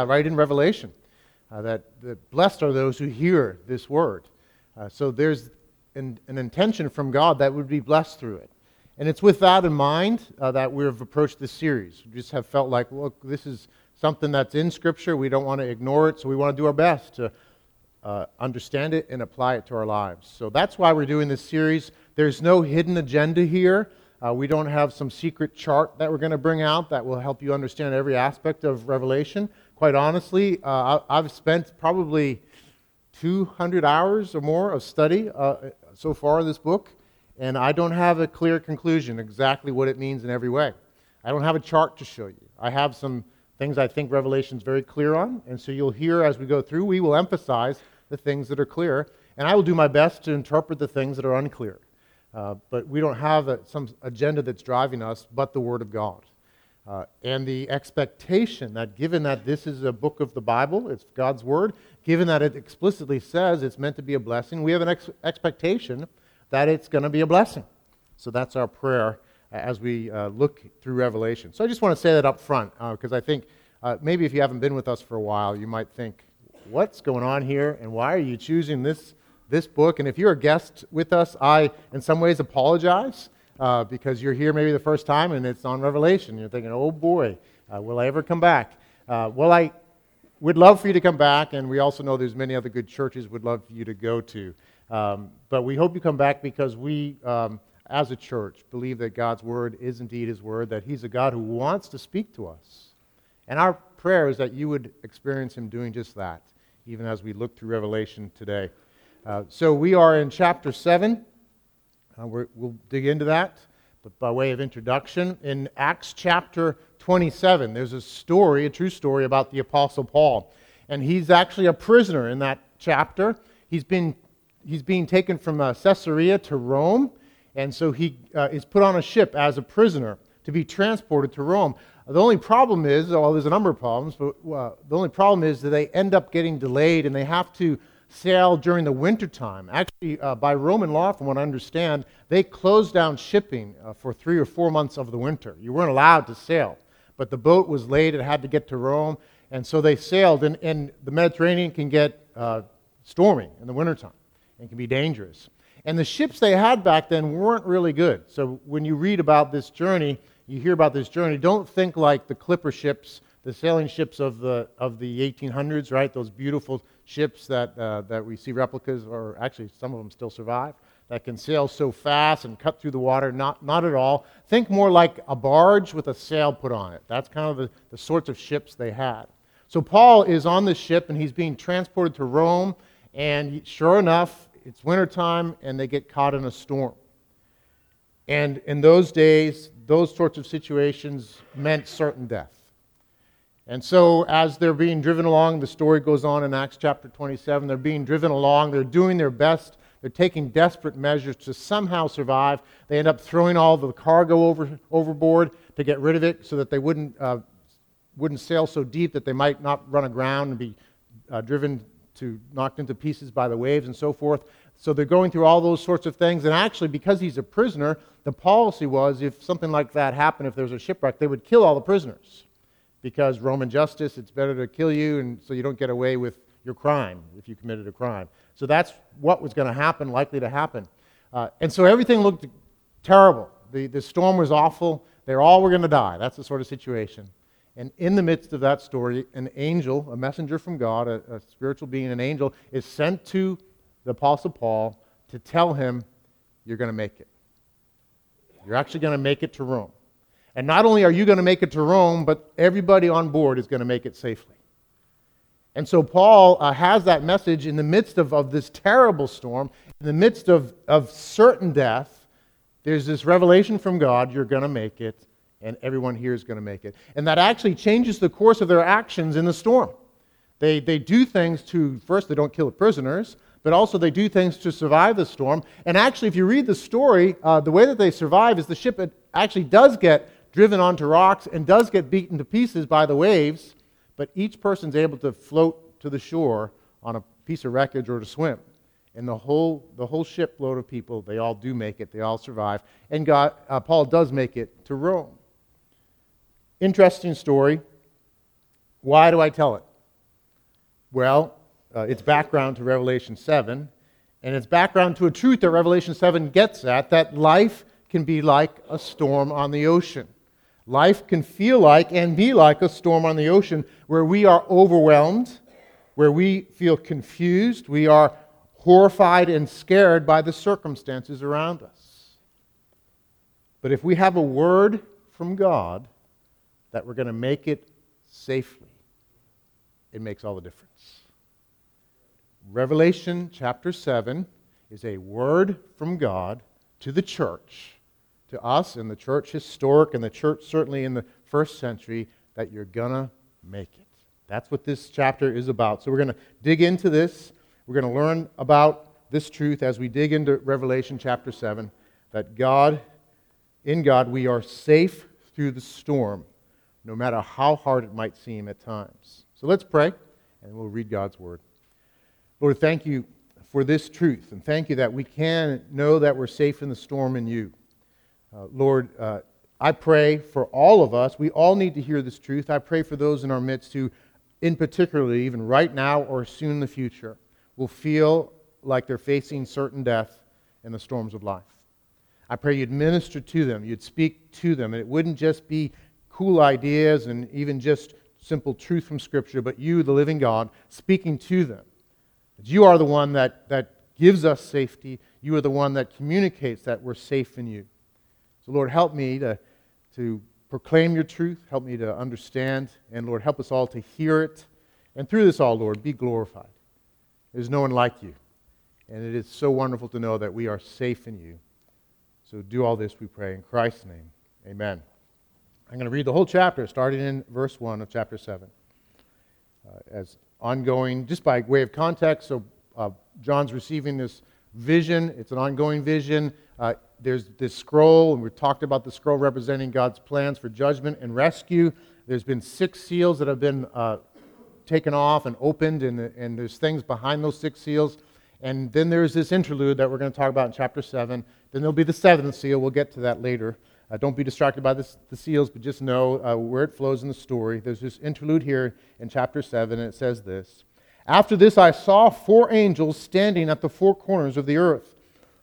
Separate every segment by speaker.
Speaker 1: uh, right in Revelation uh, that, that blessed are those who hear this word. Uh, so there's an, an, intention from God that would be blessed through it. And it's with that in mind uh, that we've approached this series. We just have felt like, look, this is something that's in Scripture. We don't want to ignore it, so we want to do our best to uh, understand it and apply it to our lives. So that's why we're doing this series. There's no hidden agenda here. Uh, we don't have some secret chart that we're going to bring out that will help you understand every aspect of Revelation. Quite honestly, uh, I've spent probably 200 hours or more of study uh, so far in this book, and I don't have a clear conclusion exactly what it means in every way. I don't have a chart to show you. I have some things I think Revelation is very clear on, and so you'll hear as we go through, we will emphasize the things that are clear, and I will do my best to interpret the things that are unclear. Uh, but we don't have a, some agenda that's driving us but the Word of God. Uh, and the expectation that given that this is a book of the Bible, it's God's Word, given that it explicitly says it's meant to be a blessing, we have an ex- expectation that it's going to be a blessing. So that's our prayer as we uh, look through Revelation. So I just want to say that up front because uh, I think uh, maybe if you haven't been with us for a while, you might think, what's going on here and why are you choosing this this book. And if you're a guest with us, I, in some ways, apologize uh, because you're here maybe the first time and it's on Revelation. You're thinking, oh boy, uh, will I ever come back? Uh, well, I would love for you to come back, and we also know there's many other good churches we'd love for you to go to. Um, but we hope you come back because we, um, as a church, believe that God's word is indeed His word, that He's a God who wants to speak to us. And our prayer is that you would experience Him doing just that, even as we look through Revelation today. Uh, so we are in chapter 7. Uh, we will dig into that. But by way of introduction, in Acts chapter 27, there's a story, a true story about the Apostle Paul. And he's actually a prisoner in that chapter. He's, been, he's being taken from uh, Caesarea to Rome. And so he uh, is put on a ship as a prisoner to be transported to Rome. The only problem is, well, there's a number of problems, but uh, the only problem is that they end up getting delayed and they have to sail during the wintertime. Actually, uh, by Roman law, from what I understand, they closed down shipping uh, for three or four months of the winter. You weren't allowed to sail. But the boat was late, it had to get to Rome, and so they sailed. And, and the Mediterranean can get uh, stormy in the wintertime and can be dangerous. And the ships they had back then weren't really good. So when you read about this journey, you hear about this journey, don't think like the clipper ships, the sailing ships of the, of the 1800s, right? Those beautiful ships that, uh, that we see replicas, or actually some of them still survive, that can sail so fast and cut through the water. Not, not at all. Think more like a barge with a sail put on it. That's kind of the, the sorts of ships they had. So Paul is on this ship and he's being transported to Rome, and sure enough, it's wintertime and they get caught in a storm. And in those days, those sorts of situations meant certain death. And so, as they're being driven along, the story goes on in Acts chapter 27. They're being driven along, they're doing their best, they're taking desperate measures to somehow survive. They end up throwing all the cargo over, overboard to get rid of it so that they wouldn't, uh, wouldn't sail so deep that they might not run aground and be uh, driven to knocked into pieces by the waves and so forth. So they're going through all those sorts of things. And actually, because he's a prisoner, the policy was if something like that happened, if there was a shipwreck, they would kill all the prisoners because Roman justice, it's better to kill you and so you don't get away with your crime if you committed a crime. So that's what was going to happen, likely to happen. Uh, and so everything looked terrible. The, the storm was awful. They all were going to die. That's the sort of situation. And in the midst of that story, an angel, a messenger from God, a, a spiritual being, an angel, is sent to the Apostle Paul to tell him, You're going to make it. You're actually going to make it to Rome. And not only are you going to make it to Rome, but everybody on board is going to make it safely. And so Paul uh, has that message in the midst of, of this terrible storm, in the midst of, of certain death. There's this revelation from God you're going to make it, and everyone here is going to make it. And that actually changes the course of their actions in the storm. They, they do things to, first, they don't kill the prisoners, but also they do things to survive the storm. And actually, if you read the story, uh, the way that they survive is the ship actually does get driven onto rocks and does get beaten to pieces by the waves, but each person's able to float to the shore on a piece of wreckage or to swim. And the whole, the whole shipload of people, they all do make it, they all survive. And God, uh, Paul does make it to Rome. Interesting story. Why do I tell it? Well, uh, it's background to Revelation 7, and it's background to a truth that Revelation 7 gets at that life can be like a storm on the ocean. Life can feel like and be like a storm on the ocean where we are overwhelmed, where we feel confused, we are horrified and scared by the circumstances around us. But if we have a word from God that we're going to make it safely, it makes all the difference. Revelation chapter 7 is a word from God to the church, to us in the church historic and the church certainly in the first century, that you're going to make it. That's what this chapter is about. So we're going to dig into this. We're going to learn about this truth as we dig into Revelation chapter 7 that God, in God, we are safe through the storm, no matter how hard it might seem at times. So let's pray, and we'll read God's word. Lord, thank you for this truth, and thank you that we can know that we're safe in the storm in you. Uh, Lord, uh, I pray for all of us. We all need to hear this truth. I pray for those in our midst who, in particular, even right now or soon in the future, will feel like they're facing certain death in the storms of life. I pray you'd minister to them, you'd speak to them, and it wouldn't just be cool ideas and even just simple truth from Scripture, but you, the living God, speaking to them. You are the one that, that gives us safety. You are the one that communicates that we're safe in you. So, Lord, help me to, to proclaim your truth. Help me to understand. And, Lord, help us all to hear it. And through this all, Lord, be glorified. There's no one like you. And it is so wonderful to know that we are safe in you. So do all this, we pray, in Christ's name. Amen. I'm going to read the whole chapter, starting in verse 1 of chapter 7. Uh, as ongoing, just by way of context, so uh, John's receiving this vision. It's an ongoing vision. Uh, there's this scroll, and we've talked about the scroll representing God's plans for judgment and rescue. There's been six seals that have been uh, taken off and opened, and, and there's things behind those six seals. And then there's this interlude that we're going to talk about in chapter 7. Then there'll be the seventh seal. We'll get to that later. Uh, don't be distracted by this, the seals, but just know uh, where it flows in the story. There's this interlude here in chapter 7, and it says this After this, I saw four angels standing at the four corners of the earth,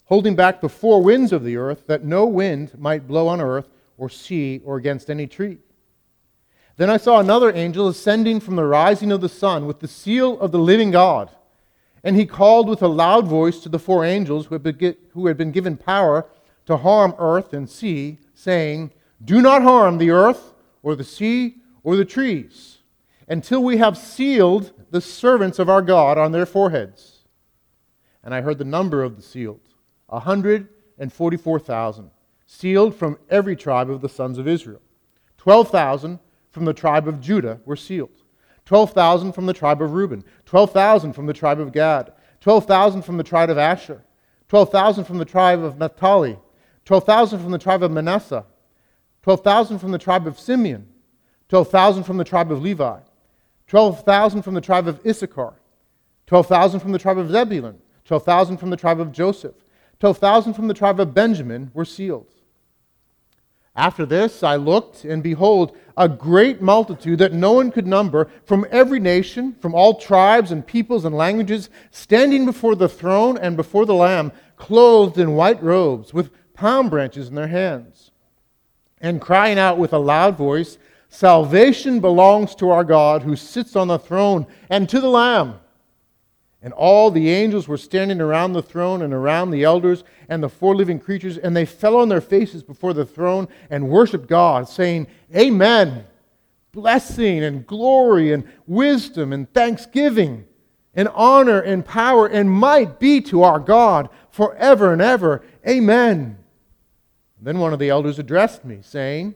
Speaker 1: holding back the four winds of the earth, that no wind might blow on earth, or sea, or against any tree. Then I saw another angel ascending from the rising of the sun with the seal of the living God. And he called with a loud voice to the four angels who had been given power to harm earth and sea, saying, Do not harm the earth or the sea or the trees until we have sealed the servants of our God on their foreheads. And I heard the number of the sealed, a 144,000, sealed from every tribe of the sons of Israel. 12,000 from the tribe of Judah were sealed. 12,000 from the tribe of Reuben, 12,000 from the tribe of Gad, 12,000 from the tribe of Asher, 12,000 from the tribe of Naphtali, 12,000 from the tribe of Manasseh, 12,000 from the tribe of Simeon, 12,000 from the tribe of Levi, 12,000 from the tribe of Issachar, 12,000 from the tribe of Zebulun, 12,000 from the tribe of Joseph, 12,000 from the tribe of Benjamin were sealed. After this, I looked, and behold, a great multitude that no one could number from every nation, from all tribes and peoples and languages, standing before the throne and before the Lamb, clothed in white robes, with palm branches in their hands, and crying out with a loud voice, Salvation belongs to our God who sits on the throne and to the Lamb. And all the angels were standing around the throne and around the elders and the four living creatures, and they fell on their faces before the throne and worshiped God, saying, Amen. Blessing and glory and wisdom and thanksgiving and honor and power and might be to our God forever and ever. Amen. Then one of the elders addressed me, saying,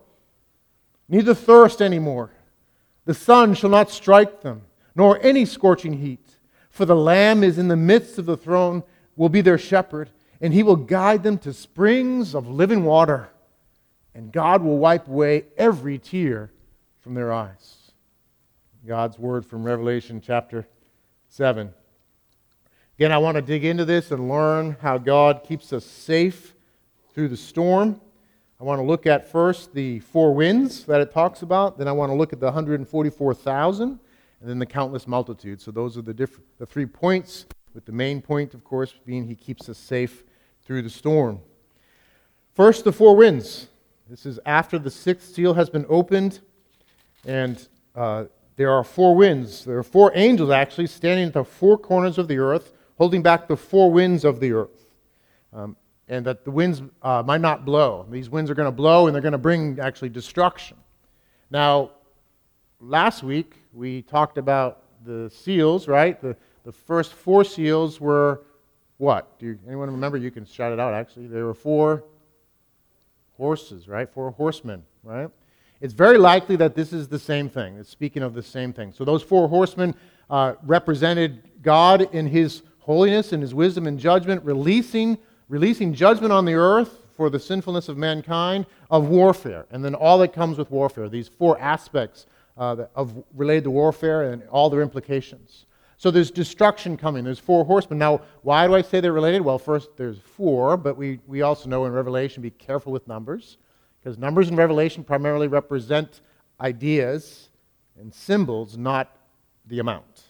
Speaker 1: neither thirst any more. The sun shall not strike them, nor any scorching heat. For the Lamb is in the midst of the throne, will be their shepherd, and he will guide them to springs of living water, and God will wipe away every tear from their eyes. God's word from Revelation chapter 7. Again, I want to dig into this and learn how God keeps us safe through the storm. I want to look at first the four winds that it talks about. Then I want to look at the 144,000 and then the countless multitude. So those are the, different, the three points, with the main point, of course, being he keeps us safe through the storm. First, the four winds. This is after the sixth seal has been opened, and uh, there are four winds. There are four angels actually standing at the four corners of the earth, holding back the four winds of the earth. Um, and that the winds uh, might not blow. These winds are going to blow and they're going to bring actually destruction. Now, last week we talked about the seals, right? The, the first four seals were what? Do you, anyone remember? You can shout it out actually. There were four horses, right? Four horsemen, right? It's very likely that this is the same thing. It's speaking of the same thing. So those four horsemen uh, represented God in his holiness and his wisdom and judgment, releasing releasing judgment on the earth for the sinfulness of mankind, of warfare, and then all that comes with warfare, these four aspects uh, of related to warfare and all their implications. So there's destruction coming. There's four horsemen. Now, why do I say they're related? Well, first, there's four, but we, we also know in Revelation, be careful with numbers, because numbers in Revelation primarily represent ideas and symbols, not the amount.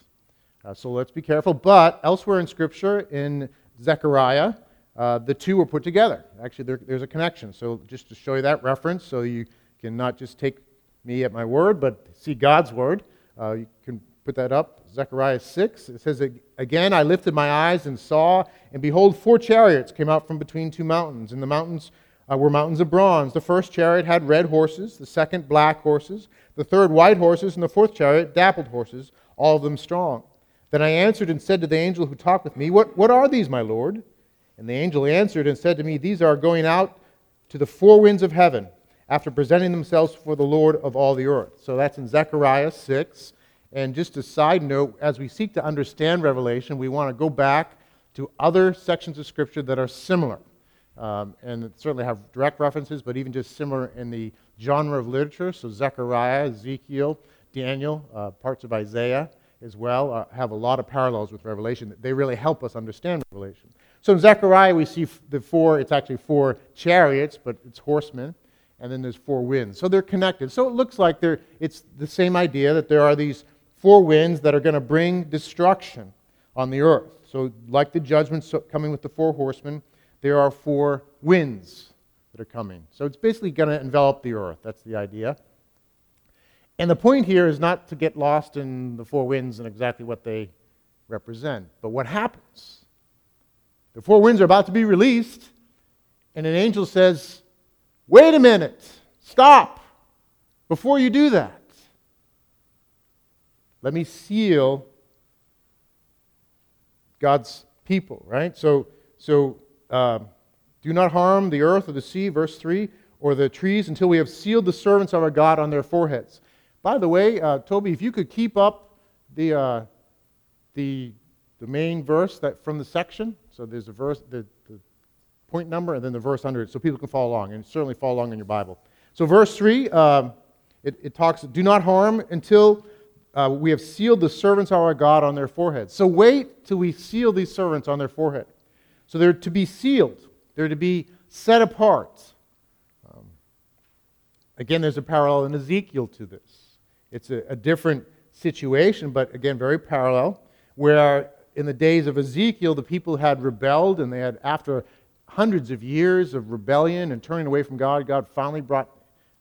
Speaker 1: Uh, so let's be careful. But elsewhere in Scripture, in Zechariah, uh, the two were put together. Actually, there, there's a connection. So, just to show you that reference, so you can not just take me at my word, but see God's word, uh, you can put that up. Zechariah 6. It says, Again, I lifted my eyes and saw, and behold, four chariots came out from between two mountains. And the mountains uh, were mountains of bronze. The first chariot had red horses, the second, black horses, the third, white horses, and the fourth chariot, dappled horses, all of them strong. Then I answered and said to the angel who talked with me, What, what are these, my Lord? And the angel answered and said to me, These are going out to the four winds of heaven after presenting themselves for the Lord of all the earth. So that's in Zechariah 6. And just a side note, as we seek to understand Revelation, we want to go back to other sections of Scripture that are similar. Um, and certainly have direct references, but even just similar in the genre of literature. So Zechariah, Ezekiel, Daniel, uh, parts of Isaiah as well uh, have a lot of parallels with Revelation. They really help us understand Revelation. So in Zechariah, we see the four, it's actually four chariots, but it's horsemen, and then there's four winds. So they're connected. So it looks like they're, it's the same idea that there are these four winds that are going to bring destruction on the earth. So, like the judgments coming with the four horsemen, there are four winds that are coming. So it's basically going to envelop the earth. That's the idea. And the point here is not to get lost in the four winds and exactly what they represent, but what happens the four winds are about to be released, and an angel says, Wait a minute, stop before you do that. Let me seal God's people, right? So, so uh, do not harm the earth or the sea, verse 3, or the trees until we have sealed the servants of our God on their foreheads. By the way, uh, Toby, if you could keep up the, uh, the, the main verse that, from the section. So there's a verse, the, the point number, and then the verse under it, so people can follow along, and certainly follow along in your Bible. So verse 3, um, it, it, talks, do not harm until uh, we have sealed the servants of our God on their foreheads. So wait till we seal these servants on their forehead. So they're to be sealed. They're to be set apart. Um, again, there's a parallel in Ezekiel to this. It's a, a different situation, but again, very parallel, where in the days of Ezekiel, the people had rebelled, and they had, after hundreds of years of rebellion and turning away from God, God finally brought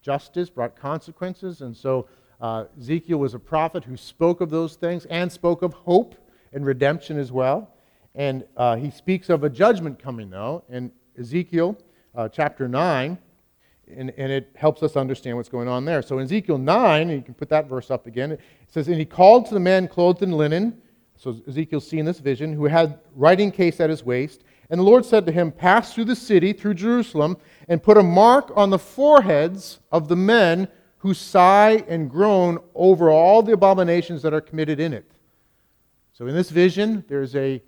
Speaker 1: justice, brought consequences. And so uh, Ezekiel was a prophet who spoke of those things and spoke of hope and redemption as well. And uh, he speaks of a judgment coming, though, in Ezekiel uh, chapter 9, and, and, it helps us understand what's going on there. So in Ezekiel 9, you can put that verse up again, it says, And he called to the man clothed in linen so Ezekiel's seeing this vision, who had writing case at his waist. And the Lord said to him, Pass through the city, through Jerusalem, and put a mark on the foreheads of the men who sigh and groan over all the abominations that are committed in it. So in this vision, there's a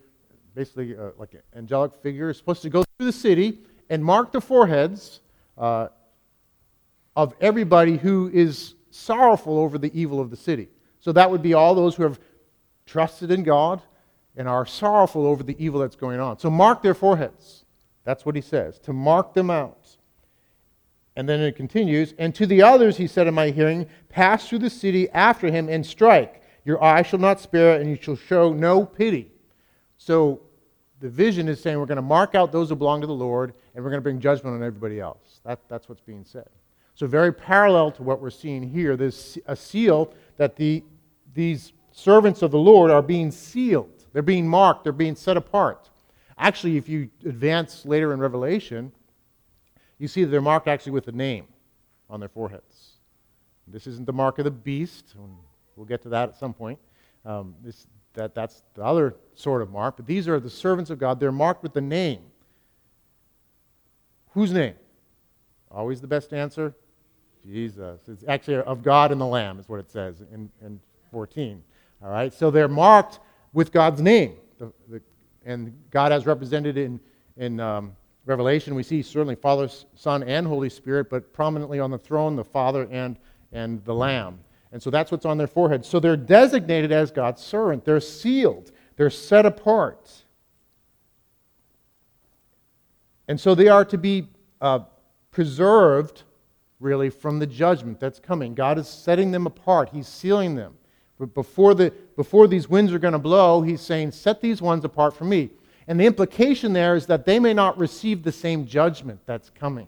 Speaker 1: basically uh, like an angelic figure is supposed to go through the city and mark the foreheads uh, of everybody who is sorrowful over the evil of the city. So that would be all those who have trusted in God and are sorrowful over the evil that's going on. So mark their foreheads. That's what he says, to mark them out. And then it continues, and to the others he said in my hearing, pass through the city after him and strike. Your eye shall not spare, and you shall show no pity. So the vision is saying we're going to mark out those who belong to the Lord, and we're going to bring judgment on everybody else. That, that's what's being said. So, very parallel to what we're seeing here, there's a seal that the, these servants of the Lord are being sealed. They're being marked, they're being set apart. Actually, if you advance later in Revelation, you see that they're marked actually with a name on their foreheads. This isn't the mark of the beast. We'll get to that at some point. Um, this, that, that's the other sort of mark. But these are the servants of God. They're marked with the name. Whose name? Always the best answer? Jesus. It's actually of God and the Lamb, is what it says in, in 14. All right? So they're marked with God's name. The, the, and God has represented in, in um, Revelation, we see certainly Father, Son, and Holy Spirit, but prominently on the throne, the Father and, and the Lamb. And so that's what's on their forehead. So they're designated as God's servant. They're sealed. They're set apart. And so they are to be uh, preserved, really, from the judgment that's coming. God is setting them apart, He's sealing them. But before, the, before these winds are going to blow, He's saying, Set these ones apart from me. And the implication there is that they may not receive the same judgment that's coming.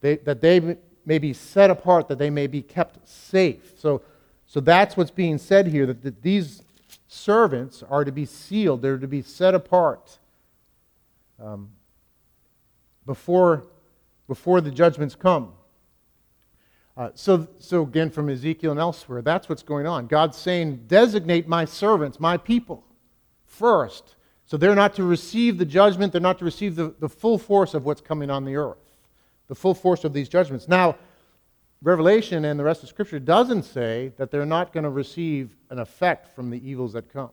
Speaker 1: They, that they may be set apart, that they may be kept safe. So, so that's what's being said here that, that these servants are to be sealed, they're to be set apart um, before, before the judgments come. Uh, so, so, again, from Ezekiel and elsewhere, that's what's going on. God's saying, designate my servants, my people, first. So they're not to receive the judgment, they're not to receive the, the full force of what's coming on the earth the full force of these judgments. Now, Revelation and the rest of Scripture doesn't say that they're not going to receive an effect from the evils that come.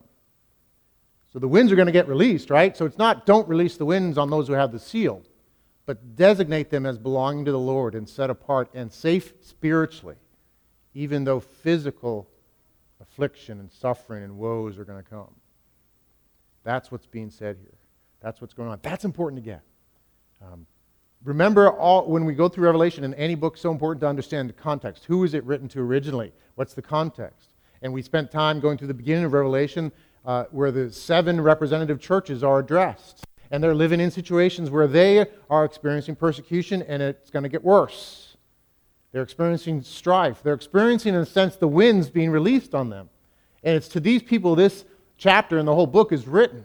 Speaker 1: So the winds are going to get released, right? So it's not don't release the winds on those who have the seal, but designate them as belonging to the Lord and set apart and safe spiritually, even though physical affliction and suffering and woes are going to come. That's what's being said here. That's what's going on. That's important to get. Um, Remember, all, when we go through Revelation in any book, so important to understand the context. Who is it written to originally? What's the context? And we spent time going through the beginning of Revelation uh, where the seven representative churches are addressed. And they're living in situations where they are experiencing persecution and it's going to get worse. They're experiencing strife. They're experiencing, in a sense, the winds being released on them. And it's to these people this chapter and the whole book is written.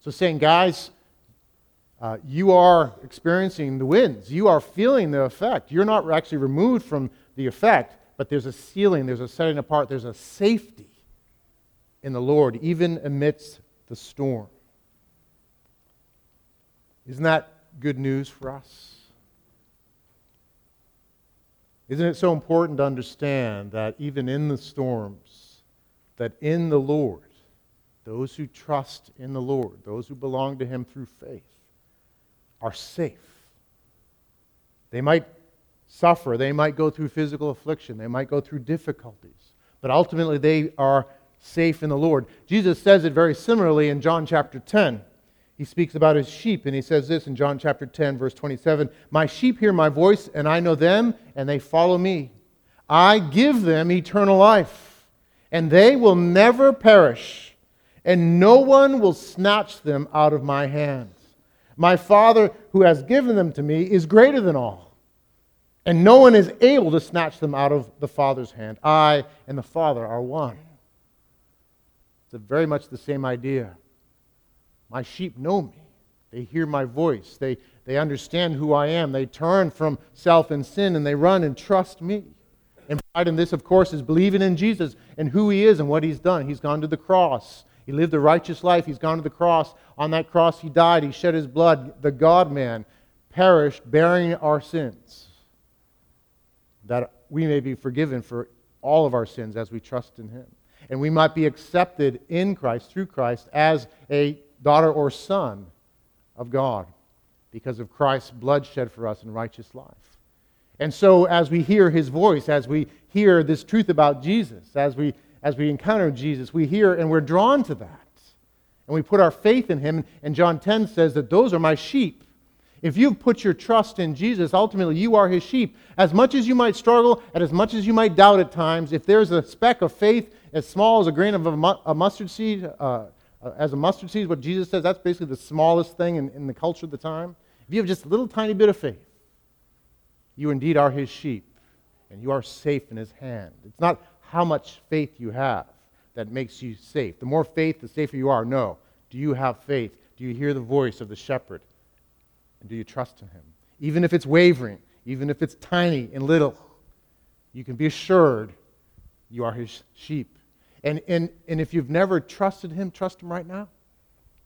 Speaker 1: So, saying, guys, uh, you are experiencing the winds. You are feeling the effect. You're not actually removed from the effect, but there's a sealing, there's a setting apart, there's a safety in the Lord, even amidst the storm. Isn't that good news for us? Isn't it so important to understand that even in the storms, that in the Lord, those who trust in the Lord, those who belong to Him through faith, are safe. They might suffer, they might go through physical affliction, they might go through difficulties, but ultimately they are safe in the Lord. Jesus says it very similarly in John chapter 10. He speaks about his sheep, and he says this in John chapter 10, verse 27 My sheep hear my voice, and I know them, and they follow me. I give them eternal life, and they will never perish, and no one will snatch them out of my hands. My Father who has given them to me is greater than all. And no one is able to snatch them out of the Father's hand. I and the Father are one. It's very much the same idea. My sheep know me. They hear my voice. They, they understand who I am. They turn from self and sin and they run and trust me. And pride in this, of course, is believing in Jesus and who he is and what he's done. He's gone to the cross. He lived a righteous life. He's gone to the cross. On that cross, he died. He shed his blood. The God man perished, bearing our sins. that we may be forgiven for all of our sins as we trust in him. And we might be accepted in Christ, through Christ, as a daughter or son of God because of Christ's blood shed for us in righteous life. And so, as we hear his voice, as we hear this truth about Jesus, as we, as we encounter Jesus, we hear and we're drawn to that. And we put our faith in him. And John 10 says that those are my sheep. If you've put your trust in Jesus, ultimately you are his sheep. As much as you might struggle and as much as you might doubt at times, if there's a speck of faith as small as a grain of a, mu- a mustard seed, uh, Uh, as a mustard seed, what Jesus says, that's basically the smallest thing in, in the culture of the time. If you have just a little tiny bit of faith, you indeed are his sheep, and you are safe in his hand. It's not how much faith you have that makes you safe. The more faith, the safer you are. No. Do you have faith? Do you hear the voice of the shepherd? And do you trust in him? Even if it's wavering, even if it's tiny and little, you can be assured you are his sheep. And, and, and if you've never trusted him, trust him right now.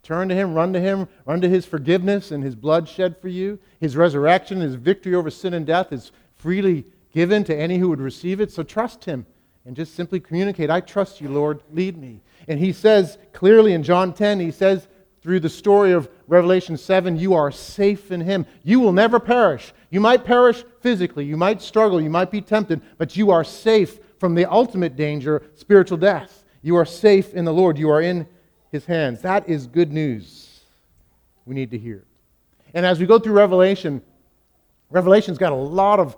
Speaker 1: Turn to him, run to him, run to his forgiveness and his blood shed for you. His resurrection, his victory over sin and death is freely given to any who would receive it. So trust him and just simply communicate, I trust you, Lord, lead me. And he says clearly in John 10, he says through the story of Revelation 7, you are safe in him. You will never perish. You might perish physically, you might struggle, you might be tempted, but you are safe from the ultimate danger, spiritual death. You are safe in the Lord. You are in his hands. That is good news we need to hear. And as we go through Revelation, Revelation's got a lot of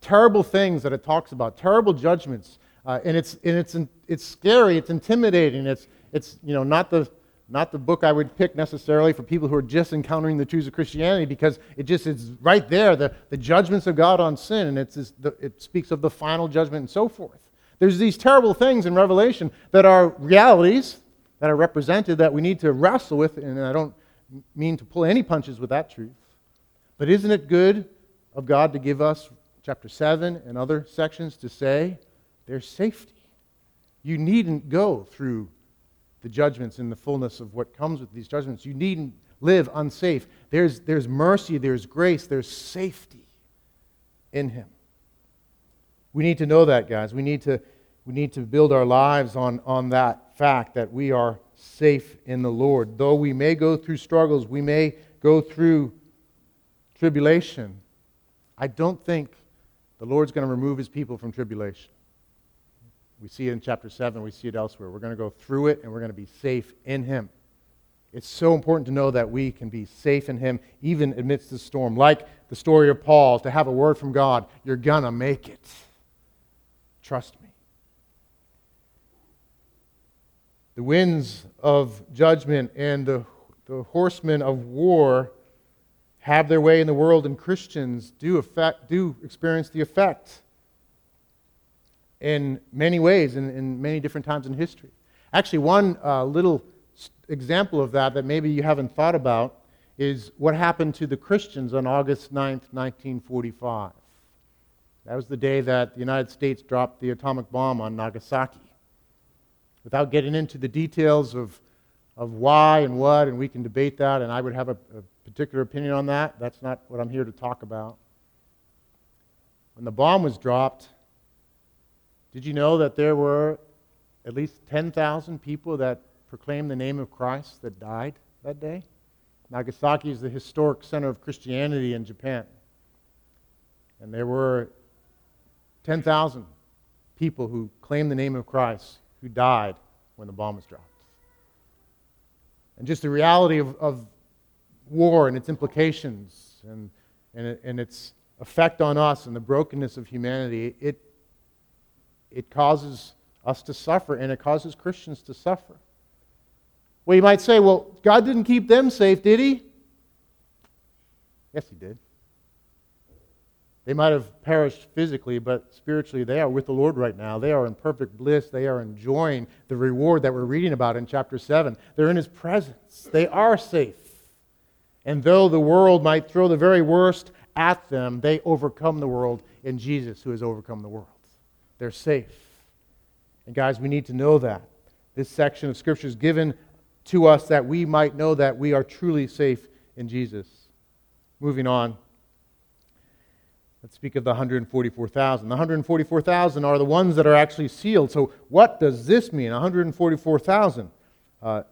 Speaker 1: terrible things that it talks about, terrible judgments. Uh, and it's, and it's, it's scary, it's intimidating, it's, it's you know, not, the, not the book I would pick necessarily for people who are just encountering the truths of Christianity because it just is right there, the, the judgments of God on sin, and it's, the, it speaks of the final judgment and so forth. There's these terrible things in Revelation that are realities that are represented that we need to wrestle with, and I don't mean to pull any punches with that truth. But isn't it good of God to give us chapter 7 and other sections to say there's safety? You needn't go through the judgments in the fullness of what comes with these judgments. You needn't live unsafe. There's, there's mercy, there's grace, there's safety in Him. We need to know that, guys. We need to, we need to build our lives on, on that fact that we are safe in the Lord. Though we may go through struggles, we may go through tribulation, I don't think the Lord's going to remove his people from tribulation. We see it in chapter 7, we see it elsewhere. We're going to go through it and we're going to be safe in him. It's so important to know that we can be safe in him even amidst the storm. Like the story of Paul, to have a word from God, you're going to make it. Trust me. The winds of judgment and the, the horsemen of war have their way in the world, and Christians do, effect, do experience the effect in many ways, in, in many different times in history. Actually, one uh, little example of that that maybe you haven't thought about is what happened to the Christians on August 9th, 1945. That was the day that the United States dropped the atomic bomb on Nagasaki. Without getting into the details of, of why and what, and we can debate that, and I would have a, a particular opinion on that. That's not what I'm here to talk about. When the bomb was dropped, did you know that there were at least 10,000 people that proclaimed the name of Christ that died that day? Nagasaki is the historic center of Christianity in Japan. And there were 10,000 people who claimed the name of Christ who died when the bomb was dropped. And just the reality of, of war and its implications and, and, it, and its effect on us and the brokenness of humanity, it, it causes us to suffer and it causes Christians to suffer. Well, you might say, well, God didn't keep them safe, did He? Yes, He did. They might have perished physically, but spiritually they are with the Lord right now. They are in perfect bliss. They are enjoying the reward that we're reading about in chapter 7. They're in His presence. They are safe. And though the world might throw the very worst at them, they overcome the world in Jesus who has overcome the world. They're safe. And guys, we need to know that. This section of Scripture is given to us that we might know that we are truly safe in Jesus. Moving on. Let's speak of the 144,000. The 144,000 are the ones that are actually sealed. So, what does this mean? 144,000. Uh,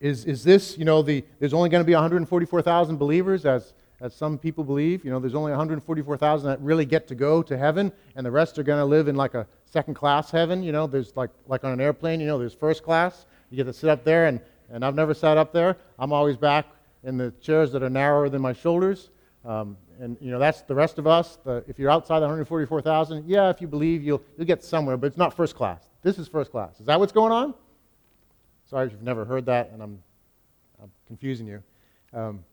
Speaker 1: is, is this, you know, the, there's only going to be 144,000 believers, as, as some people believe? You know, there's only 144,000 that really get to go to heaven, and the rest are going to live in like a second class heaven. You know, there's like, like on an airplane, you know, there's first class. You get to sit up there, and, and I've never sat up there. I'm always back in the chairs that are narrower than my shoulders. Um, and you know that's the rest of us. The, if you're outside the 144,000, yeah, if you believe, you'll you'll get somewhere, but it's not first class. This is first class. Is that what's going on? Sorry if you've never heard that, and I'm, I'm confusing you. Um,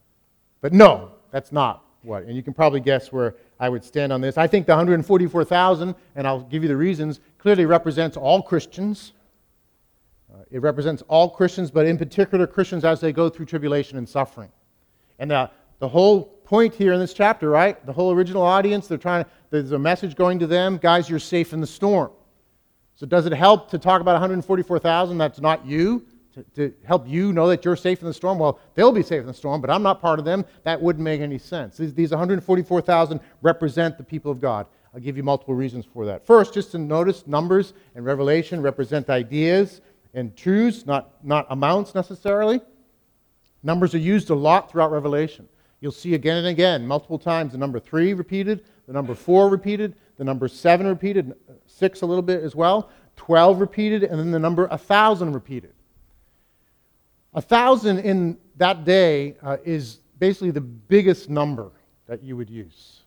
Speaker 1: but no, that's not what. And you can probably guess where I would stand on this. I think the 144,000, and I'll give you the reasons, clearly represents all Christians. Uh, it represents all Christians, but in particular Christians as they go through tribulation and suffering. And the, the whole point here in this chapter, right? The whole original audience, they're trying to, there's a message going to them guys, you're safe in the storm. So, does it help to talk about 144,000 that's not you? To, to, help you know that you're safe in the storm? Well, they'll be safe in the storm, but I'm not part of them. That wouldn't make any sense. These, these 144,000 represent the people of God. I'll give you multiple reasons for that. First, just to notice numbers and revelation represent ideas and truths, not, not amounts necessarily. Numbers are used a lot throughout Revelation. You'll see again and again, multiple times, the number three repeated, the number four repeated, the number seven repeated, six a little bit as well, 12 repeated, and then the number a thousand repeated. A thousand in that day uh, is basically the biggest number that you would use.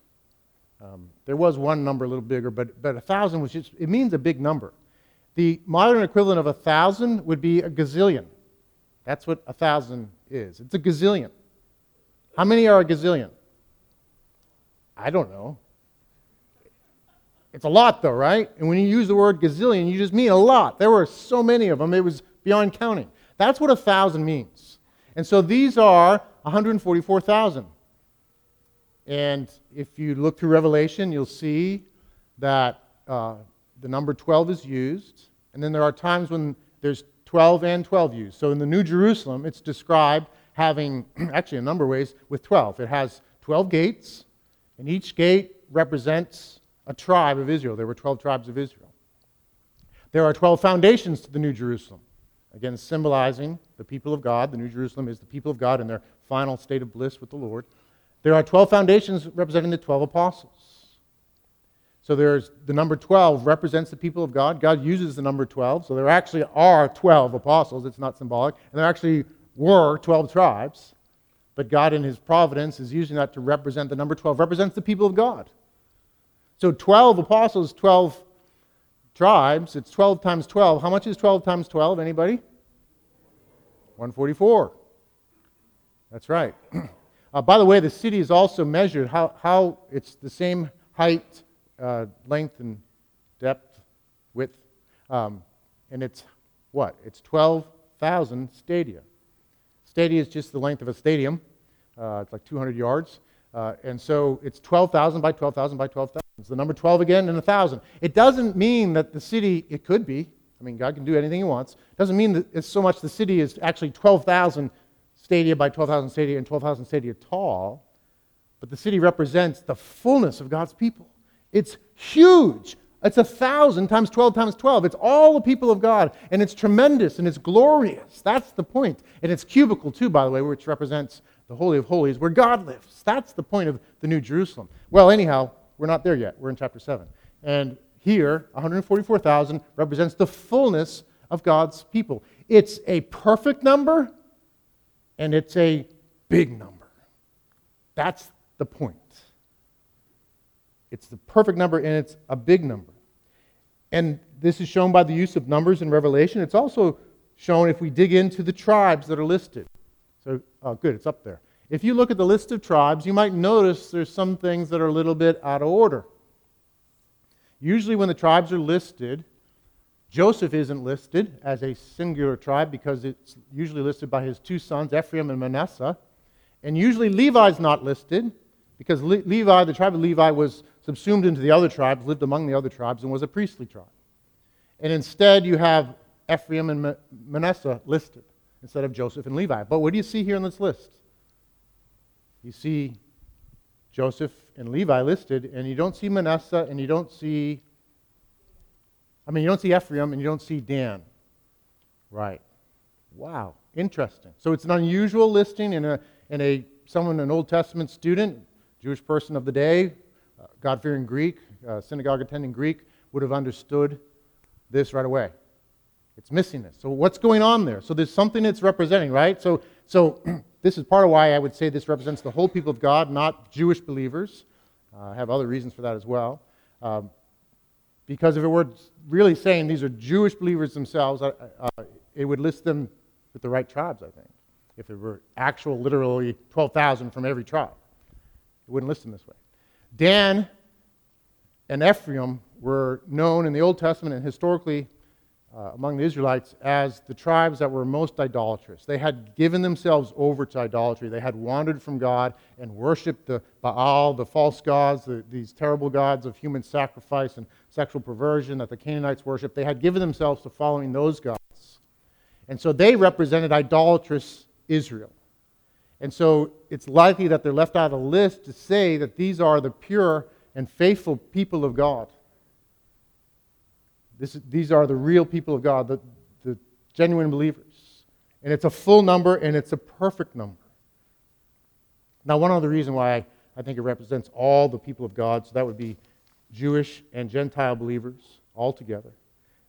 Speaker 1: Um, there was one number a little bigger, but, but a thousand was just, it means a big number. The modern equivalent of a thousand would be a gazillion. That's what a thousand is. It's a gazillion. How many are a gazillion? I don't know. It's a lot, though, right? And when you use the word gazillion, you just mean a lot. There were so many of them, it was beyond counting. That's what a thousand means. And so these are 144,000. And if you look through Revelation, you'll see that uh, the number 12 is used. And then there are times when there's 12 and 12 used. So in the New Jerusalem, it's described having, actually, a number of ways, with 12. It has 12 gates, and each gate represents a tribe of Israel. There were 12 tribes of Israel. There are 12 foundations to the New Jerusalem, again, symbolizing the people of God. The New Jerusalem is the people of God in their final state of bliss with the Lord. There are 12 foundations representing the 12 apostles. So there's the number 12 represents the people of God. God uses the number 12. So there actually are 12 apostles. It's not symbolic. And there actually were 12 tribes, but God, in His providence, is using that to represent the number 12, represents the people of God. So 12 apostles, 12 tribes, it's 12 times 12. How much is 12 times 12? Anybody? 144. That's right. Uh, by the way, the city is also measured how, how it's the same height, uh, length, and depth, width. Um, and it's what? It's 12,000 stadia. Stadia is just the length of a stadium. Uh, it's like 200 yards. Uh, and so it's 12,000 by 12,000 by 12,000. It's the number 12 again and 1,000. It doesn't mean that the city, it could be. I mean, God can do anything he wants. It doesn't mean that it's so much the city is actually 12,000 stadia by 12,000 stadia and 12,000 stadia tall. But the city represents the fullness of God's people. It's huge. It's a thousand times 12 times 12. It's all the people of God, and it's tremendous and it's glorious. That's the point. And it's cubical, too, by the way, which represents the Holy of Holies, where God lives. That's the point of the New Jerusalem. Well, anyhow, we're not there yet. We're in chapter 7. And here, 144,000 represents the fullness of God's people. It's a perfect number, and it's a big number. That's the point. It's the perfect number, and it's a big number. And this is shown by the use of numbers in Revelation. It's also shown if we dig into the tribes that are listed. So, oh, good, it's up there. If you look at the list of tribes, you might notice there's some things that are a little bit out of order. Usually, when the tribes are listed, Joseph isn't listed as a singular tribe because it's usually listed by his two sons, Ephraim and Manasseh. And usually, Levi's not listed because Le- Levi, the tribe of Levi, was subsumed into the other tribes, lived among the other tribes, and was a priestly tribe. And instead, you have Ephraim and Manasseh listed instead of Joseph and Levi. But what do you see here in this list? You see Joseph and Levi listed, and you don't see Manasseh, and you don't see, I mean, you don't see Ephraim, and you don't see Dan. Right. Wow. Interesting. So it's an unusual listing in a, a someone, an Old Testament student, Jewish person of the day, uh, God fearing Greek, uh, synagogue attending Greek, would have understood this right away. It's missing this. So what's going on there? So there's something it's representing, right? So, so this is part of why I would say this represents the whole people of God, not Jewish believers. Uh, I have other reasons for that as well. Um, because if it were really saying these are Jewish believers themselves, uh, uh, it would list them with the right tribes, I think. If it were actual, literally 12,000 from every tribe, it wouldn't list them this way. Dan and Ephraim were known in the Old Testament and historically uh, among the Israelites as the tribes that were most idolatrous. They had given themselves over to idolatry. They had wandered from God and worshiped the Baal, the false gods, the, these terrible gods of human sacrifice and sexual perversion that the Canaanites worshiped. They had given themselves to following those gods. And so they represented idolatrous Israel. And so it's likely that they're left out of the list to say that these are the pure and faithful people of God. This, these are the real people of God, the, the genuine believers. And it's a full number and it's a perfect number. Now, one other reason why I, I think it represents all the people of God, so that would be Jewish and Gentile believers all together,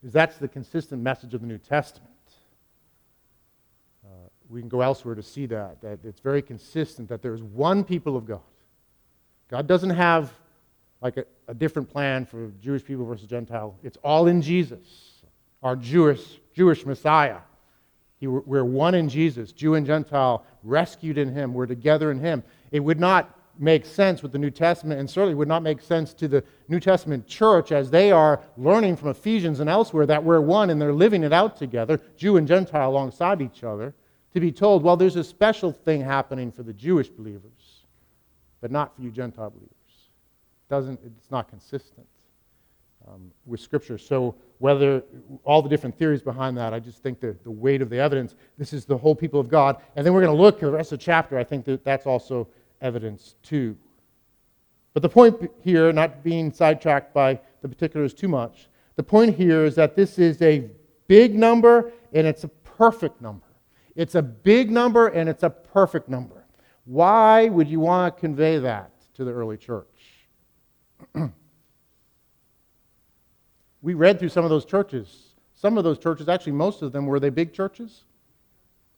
Speaker 1: is that's the consistent message of the New Testament. Uh, we can go elsewhere to see that, that it's very consistent that there's one people of God. God doesn't have like a, a different plan for Jewish people versus Gentile. It's all in Jesus, our Jewish, Jewish Messiah. He, we're one in Jesus, Jew and Gentile, rescued in Him. We're together in Him. It would not make sense with the New Testament, and certainly would not make sense to the New Testament church as they are learning from Ephesians and elsewhere that we're one and they're living it out together, Jew and Gentile alongside each other, to be told, well, there's a special thing happening for the Jewish believers, but not for you Gentile believers doesn't, it's not consistent um, with Scripture. So, whether all the different theories behind that, I just think that the weight of the evidence, this is the whole people of God. And then we're going to look at the rest of the chapter. I think that that's also evidence too. But the point here, not being sidetracked by the particulars too much, the point here is that this is a big number and it's a perfect number. It's a big number and it's a perfect number. Why would you want to convey that to the early church? We read through some of those churches. Some of those churches, actually, most of them, were they big churches?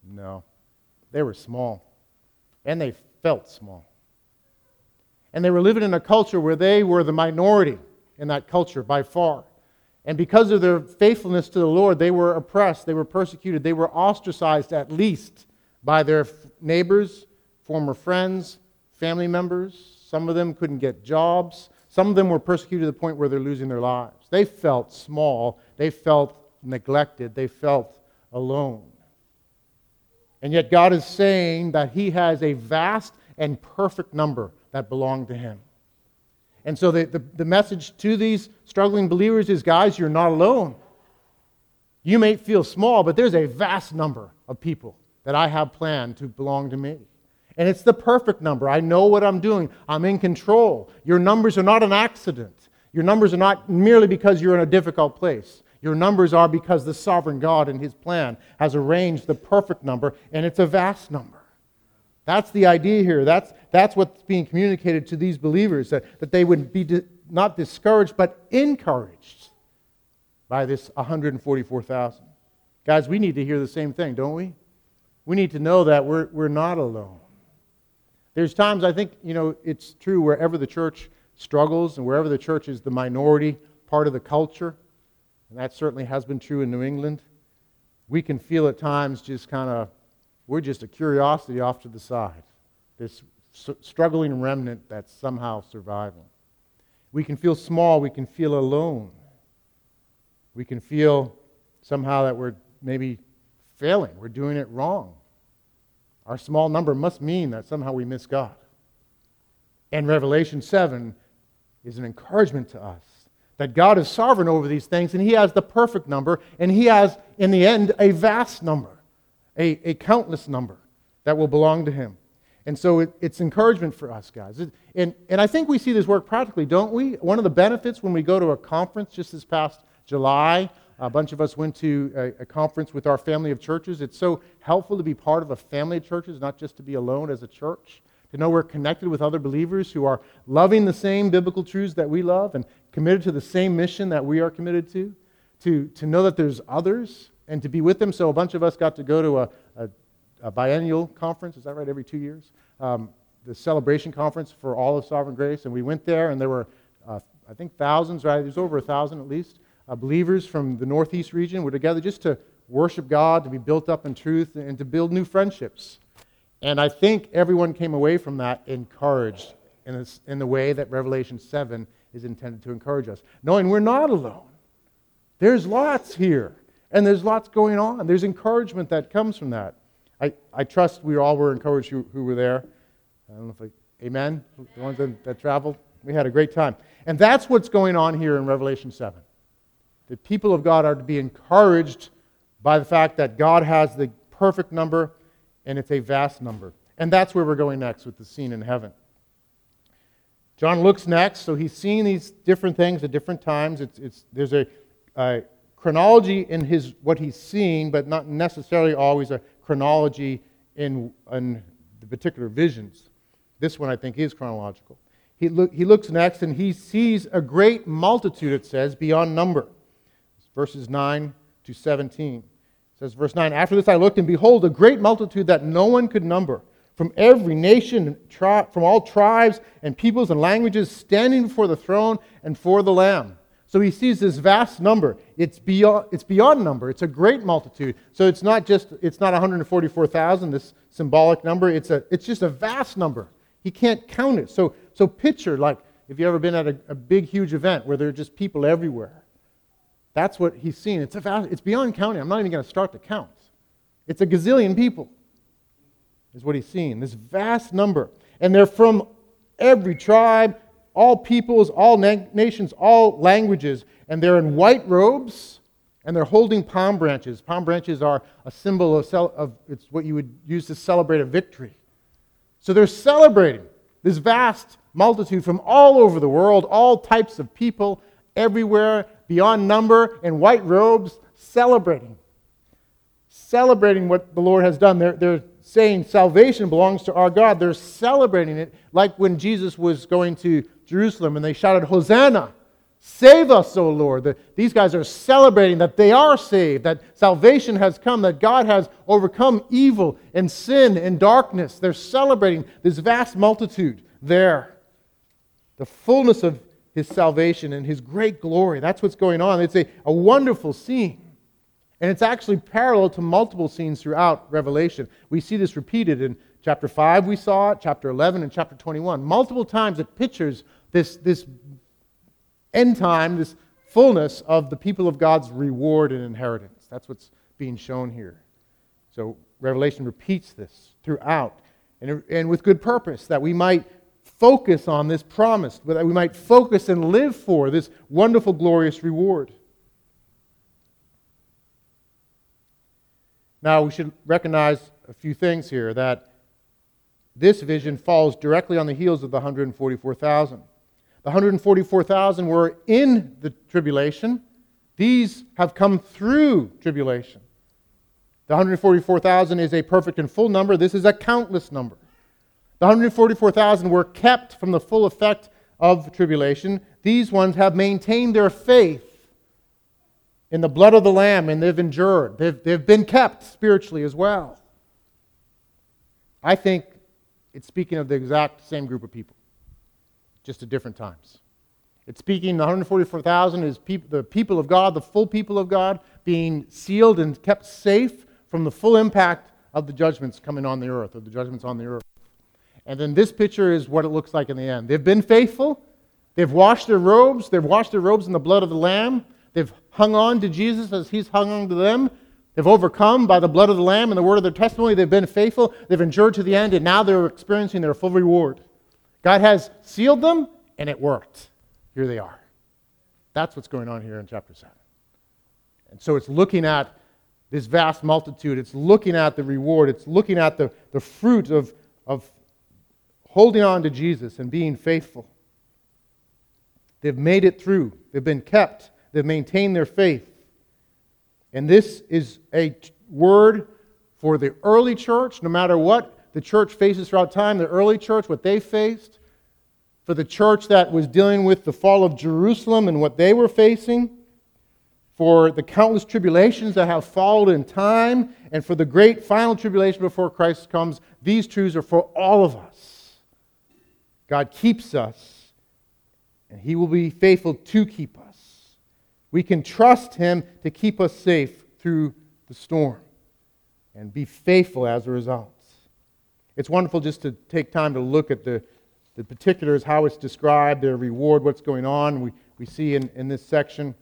Speaker 1: No. They were small. And they felt small. And they were living in a culture where they were the minority in that culture by far. And because of their faithfulness to the Lord, they were oppressed, they were persecuted, they were ostracized at least by their neighbors, former friends, family members. Some of them couldn't get jobs. Some of them were persecuted to the point where they're losing their lives. They felt small, they felt neglected, they felt alone. And yet, God is saying that He has a vast and perfect number that belong to Him. And so, the, the, the, message to these struggling believers is guys, you're not alone. You may feel small, but there's a vast number of people that I have planned to belong to me. And it's the perfect number. I know what I'm doing. I'm in control. Your numbers are not an accident. Your numbers are not merely because you're in a difficult place. Your numbers are because the sovereign God in his plan has arranged the perfect number, and it's a vast number. That's the idea here. That's, that's what's being communicated to these believers that, that they would be di- not discouraged, but encouraged by this 144,000. Guys, we need to hear the same thing, don't we? We need to know that we're, we're not alone. There's times I think, you know, it's true wherever the church struggles and wherever the church is the minority part of the culture, and that certainly has been true in New England, we can feel at times just kind of, we're just a curiosity off to the side. This struggling remnant that's somehow surviving. We can feel small. We can feel alone. We can feel somehow that we're maybe failing. We're doing it wrong. Our small number must mean that somehow we miss God. And Revelation 7 is an encouragement to us that God is sovereign over these things and He has the perfect number, and He has, in the end, a vast number, a, a countless number that will belong to Him. And so it, it's encouragement for us, guys. It, and, and I think we see this work practically, don't we? One of the benefits when we go to a conference just this past July, a bunch of us went to a, a, conference with our family of churches. It's so helpful to be part of a family of churches, not just to be alone as a church, to know we're connected with other believers who are loving the same biblical truths that we love and committed to the same mission that we are committed to, to, to know that there's others and to be with them. So a bunch of us got to go to a, a a biennial conference. Is that right? Every two years, um, the celebration conference for all of Sovereign Grace, and we went there, and there were, uh, I think, thousands. Right? There's over a thousand at least uh, believers from the Northeast region were together just to worship God, to be built up in truth, and to build new friendships. And I think everyone came away from that encouraged in, this, in the way that Revelation 7 is intended to encourage us, knowing we're not alone. There's lots here, and there's lots going on. There's encouragement that comes from that. I, I trust we all were encouraged who, who were there. I don't know if I, amen? The ones that, that traveled. We had a great time. And that's what's going on here in Revelation 7. The people of God are to be encouraged by the fact that God has the perfect number and it's a vast number. And that's where we're going next with the scene in heaven. John looks next, so he's seeing these different things at different times. It's, it's, there's a, a chronology in his, what he's seeing, but not necessarily always a chronology in, in the particular visions. This one, I think, is chronological. He, he looks next and he sees a great multitude, it says, beyond number. Verses 9 to 17. It says, verse 9 After this I looked, and behold, a great multitude that no one could number, from every nation, tri- from all tribes and peoples and languages, standing before the throne and for the Lamb. So he sees this vast number. It's beyond, it's beyond number. It's a great multitude. So it's not just, it's not 144,000, this symbolic number. It's, a, it's just a vast number. He can't count it. So, so picture, like, if you've ever been at a, a big, huge event where there are just people everywhere. That's what he's seeing. It's, a it's beyond counting. I'm not even going to start to count. It's a gazillion people, is what he's seeing. This vast number. And they're from every tribe, all peoples, all na- nations, all languages, and they're in white robes and they're holding palm branches. Palm branches are a symbol of, cel- of it's what you would use to celebrate a victory. So they're celebrating this vast multitude from all over the world, all types of people, everywhere, beyond number, in white robes, celebrating. Celebrating what the Lord has done. They're, they're saying salvation belongs to our God. They're celebrating it like when Jesus was going to Jerusalem and they shouted, Hosanna! Save us, O Lord. The, these guys are celebrating that they are saved, that salvation has come, that God has overcome evil and sin and darkness. They're celebrating this vast multitude there. The fullness of his salvation and his great glory. That's what's going on. It's a, a wonderful scene. And it's actually parallel to multiple scenes throughout Revelation. We see this repeated in chapter 5, we saw it, chapter 11, and chapter 21. Multiple times it pictures this, this end time, this fullness of the people of God's reward and inheritance. That's what's being shown here. So Revelation repeats this throughout, and, and with good purpose, that we might focus on this promise, that we might focus and live for this wonderful, glorious reward. Now, we should recognize a few things here that this vision falls directly on the heels of the 144,000. The 144,000 were in the tribulation. These have come through tribulation. The 144,000 is a perfect and full number. This is a countless number. The 144,000 were kept from the full effect of tribulation. These ones have maintained their faith in the blood of the Lamb and they've endured. They've, they've been kept spiritually as well. I think it's speaking of the exact same group of people just at different times. It's speaking, the 144,000 is peop- the people of God, the full people of God, being sealed and kept safe from the full impact of the judgments coming on the earth, or the judgments on the earth. And then this picture is what it looks like in the end. They've been faithful, they've washed their robes, they've washed their robes in the blood of the Lamb, they've hung on to Jesus as he's hung on to them. They've overcome by the blood of the Lamb and the word of their testimony. They've been faithful. They've endured to the end, and now they're experiencing their full reward. God has sealed them, and it worked. Here they are. That's what's going on here in chapter 7. And so it's looking at this vast multitude. It's looking at the reward. It's looking at the, the fruit of, of holding on to Jesus and being faithful. They've made it through, they've been kept, they've maintained their faith. And this is a word for the early church, no matter what the church faces throughout time, the early church, what they faced, for the church that was dealing with the fall of Jerusalem and what they were facing, for the countless tribulations that have followed in time, and for the great final tribulation before Christ comes, these truths are for all of us. God keeps us, and He will be faithful to keep us. We can trust Him to keep us safe through the storm and be faithful as a result. It's wonderful just to take time to look at the, the particulars, how it's described, their reward, what's going on. We, we see in, in this section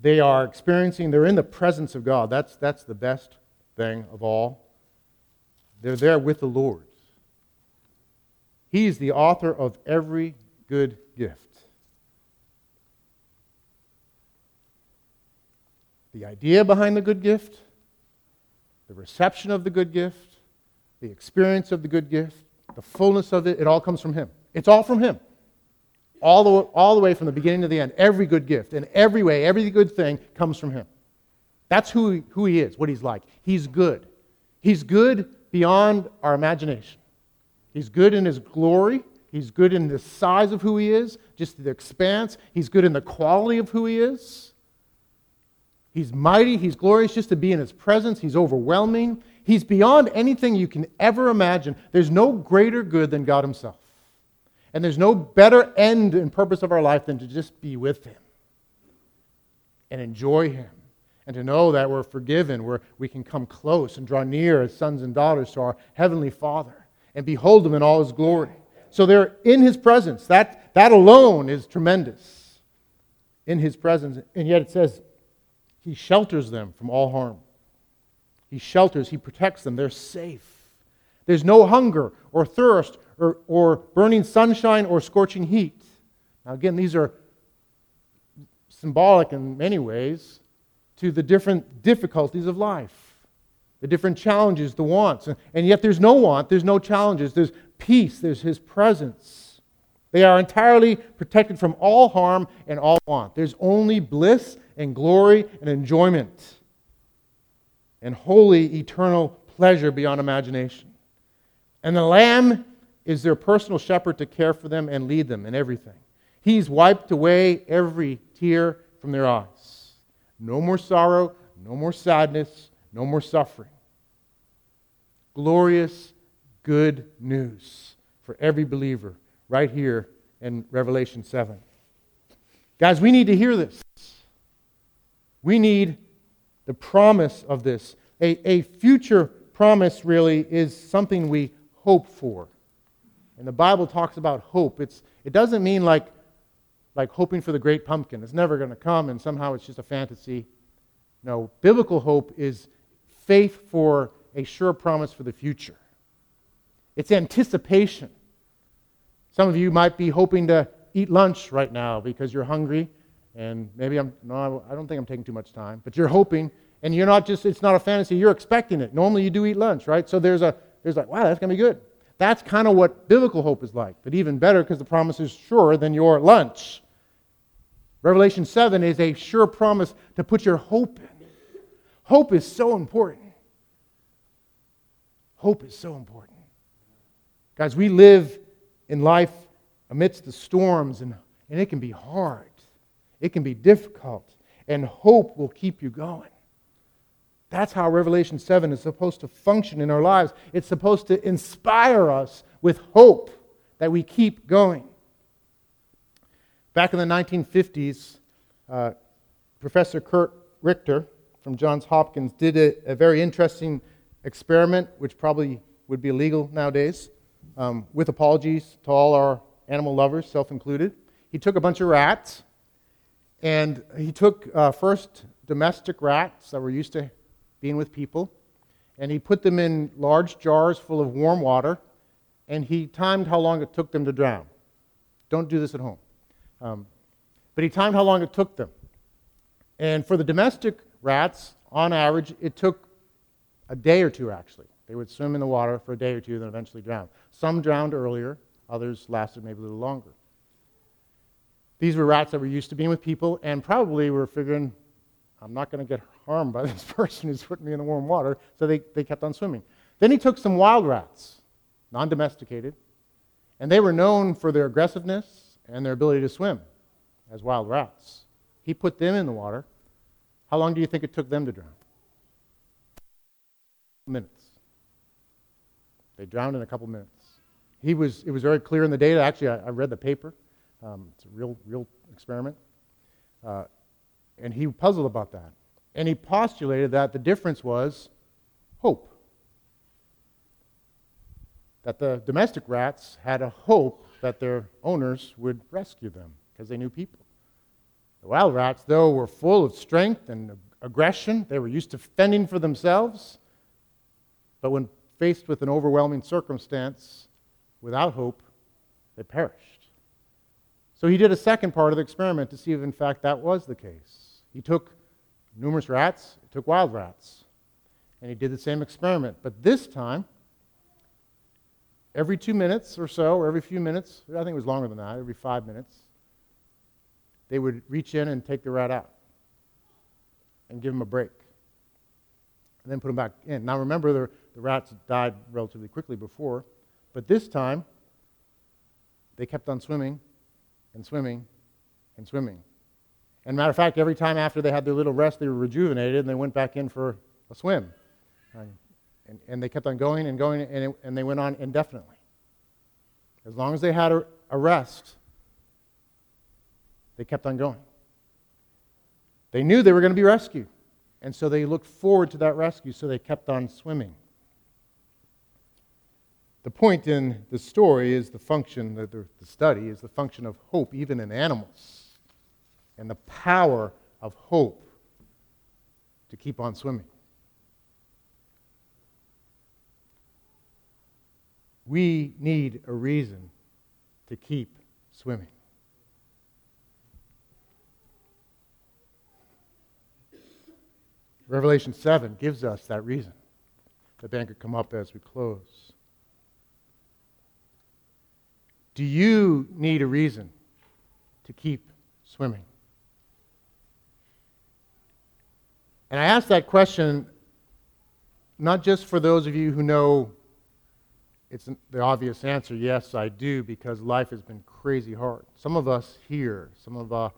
Speaker 1: they are experiencing, they're in the presence of God. That's, that's the best thing of all. They're there with the Lord. He's the author of every good gift. The idea behind the good gift, the reception of the good gift, the experience of the good gift, the fullness of it, it all comes from Him. It's all from Him all the, all the way from the beginning to the end. Every good gift, in every way, every good thing comes from Him. That's who who he is, what He's like. He's good. He's good beyond our imagination. He's good in His glory. He's good in the size of who He is, just the expanse. He's good in the quality of who He is. He's mighty. He's glorious just to be in His presence. He's overwhelming. He's beyond anything you can ever imagine. There's no greater good than God Himself. And there's no better end and purpose of our life than to just be with Him and enjoy Him and to know that we're forgiven, where we can come close and draw near as sons and daughters to our Heavenly Father and behold Him in all His glory. So they're in His presence. That, that alone is tremendous in His presence. And yet it says He shelters them from all harm. He shelters, He protects them. They're safe. There's no hunger or thirst or, or burning sunshine or scorching heat. Now, again, these are symbolic in many ways to the different difficulties of life, the different challenges, the wants. And yet, there's no want, there's no challenges, there's peace, there's His presence. They are entirely protected from all harm and all want. There's only bliss and glory and enjoyment and holy, eternal pleasure beyond imagination. And the Lamb is their personal shepherd to care for them and lead them in everything. He's wiped away every tear from their eyes. No more sorrow, no more sadness, no more suffering. Glorious, good news for every believer right here in Revelation 7. Guys, we need to hear this. We need the promise of this. A, a future promise, really, is something we hope for. And the Bible talks about hope. It's, it doesn't mean like, like hoping for the great pumpkin. It's never going to come and somehow it's just a fantasy. No, biblical hope is faith for a sure promise for the future. It's anticipation. Some of you might be hoping to eat lunch right now because you're hungry, and maybe I'm, no, I don't think I'm taking too much time, but you're hoping, and you're not just, it's not a fantasy, you're expecting it. Normally you do eat lunch, right? So there's a, there's like, wow, that's going to be good. That's kind of what biblical hope is like, but even better because the promise is surer than your lunch. Revelation 7 is a sure promise to put your hope in. Hope is so important. Hope is so important. Guys, we live in life amidst the storms, and, and it can be hard, it can be difficult, and hope will keep you going. That's how Revelation 7 is supposed to function in our lives. It's supposed to inspire us with hope that we keep going. Back in the 1950s, uh, Professor Curt Richter from Johns Hopkins did a, a, very interesting experiment, which probably would be illegal nowadays, um, with apologies to all our animal lovers, self included. He took a bunch of rats, and he took uh, first domestic rats that were used to being with people, and he put them in large jars full of warm water, and he timed how long it took them to drown. Don't do this at home. Um, but he timed how long it took them. And for the domestic rats, on average, it took a day or two, actually. They would swim in the water for a day or two, then eventually drown. Some drowned earlier, others lasted maybe a little longer. These were rats that were used to being with people and probably were figuring, I'm not going to get harmed by this person who's putting me in the warm water, so they, they kept on swimming. Then he took some wild rats, non domesticated, and they were known for their aggressiveness and their ability to swim as wild rats. He put them in the water. How long do you think it took them to drown? Minutes. They drowned in a couple minutes. He was, it was very clear in the data. Actually, I, I read the paper. Um, it's a real, real experiment. Uh, and he puzzled about that. And he postulated that the difference was hope. That the domestic rats had a hope that their owners would rescue them because they knew people. The wild rats, though, were full of strength and aggression. They were used to fending for themselves. But when faced with an overwhelming circumstance without hope, they perished. So he did a second part of the experiment to see if, in fact, that was the case. He took numerous rats, he took wild rats, and he did the same experiment. But this time, every two minutes or so, or every few minutes, I think it was longer than that, every five minutes, they would reach in and take the rat out and give him a break. And then put him back in. Now remember, the, the rats died relatively quickly before, but this time, they kept on swimming and swimming and swimming. And matter of fact, every time after they had their little rest, they were rejuvenated and they went back in for a swim. And, and they kept on going and going, and, it, and they went on indefinitely. As long as they had a, a rest, they kept on going. They knew they were going to be rescued. And so they looked forward to that rescue, so they kept on swimming. The point in the story is the function, the, the, study is the function of hope, even in animals, and the power of hope to keep on swimming. We need a reason to keep swimming. Revelation 7 gives us that reason. The band could come up as we close. Do you need a reason to keep swimming? And I ask that question not just for those of you who know it's the obvious answer yes, I do, because life has been crazy hard. Some of us here, some of our,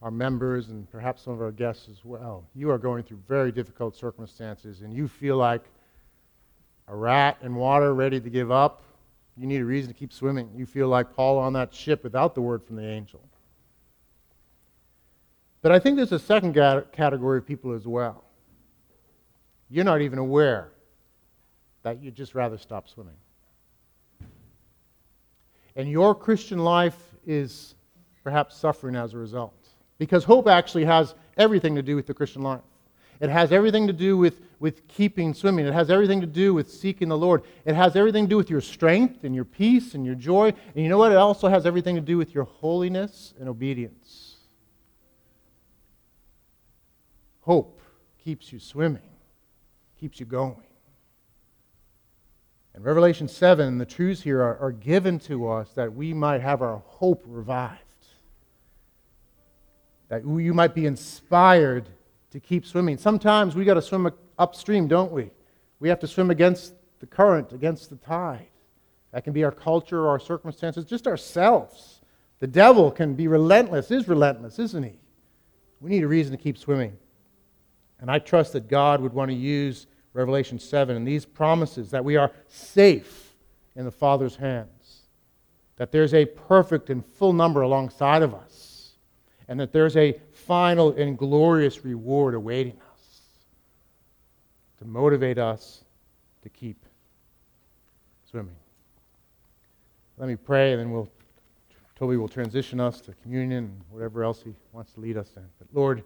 Speaker 1: our members, and perhaps some of our guests as well, you are going through very difficult circumstances, and you feel like a rat in water ready to give up you need a reason to keep swimming. You feel like Paul on that ship without the word from the angel. But I think there's a second category of people as well. You're not even aware that you'd just rather stop swimming. And your Christian life is perhaps suffering as a result. Because hope actually has everything to do with the Christian life. It has everything to do with, with keeping swimming. It has everything to do with seeking the Lord. It has everything to do with your strength and your peace and your joy. And you know what? It also has everything to do with your holiness and obedience. Hope keeps you swimming, keeps you going. In Revelation 7, the truths here are, are given to us that we might have our hope revived, that you might be inspired to keep swimming. Sometimes we got to swim upstream, don't we? We have to swim against the current, against the tide. That can be our culture, our circumstances, just ourselves. The devil can be relentless, is relentless, isn't he? We need a reason to keep swimming. And I trust that God would want to use Revelation 7 and these promises that we are safe in the Father's hands, that there's a perfect and full number alongside of us, and that there's a final and glorious reward awaiting us to motivate us to keep swimming. Let me pray, and then we'll, Toby will transition us to communion and whatever else he wants to lead us in. But Lord,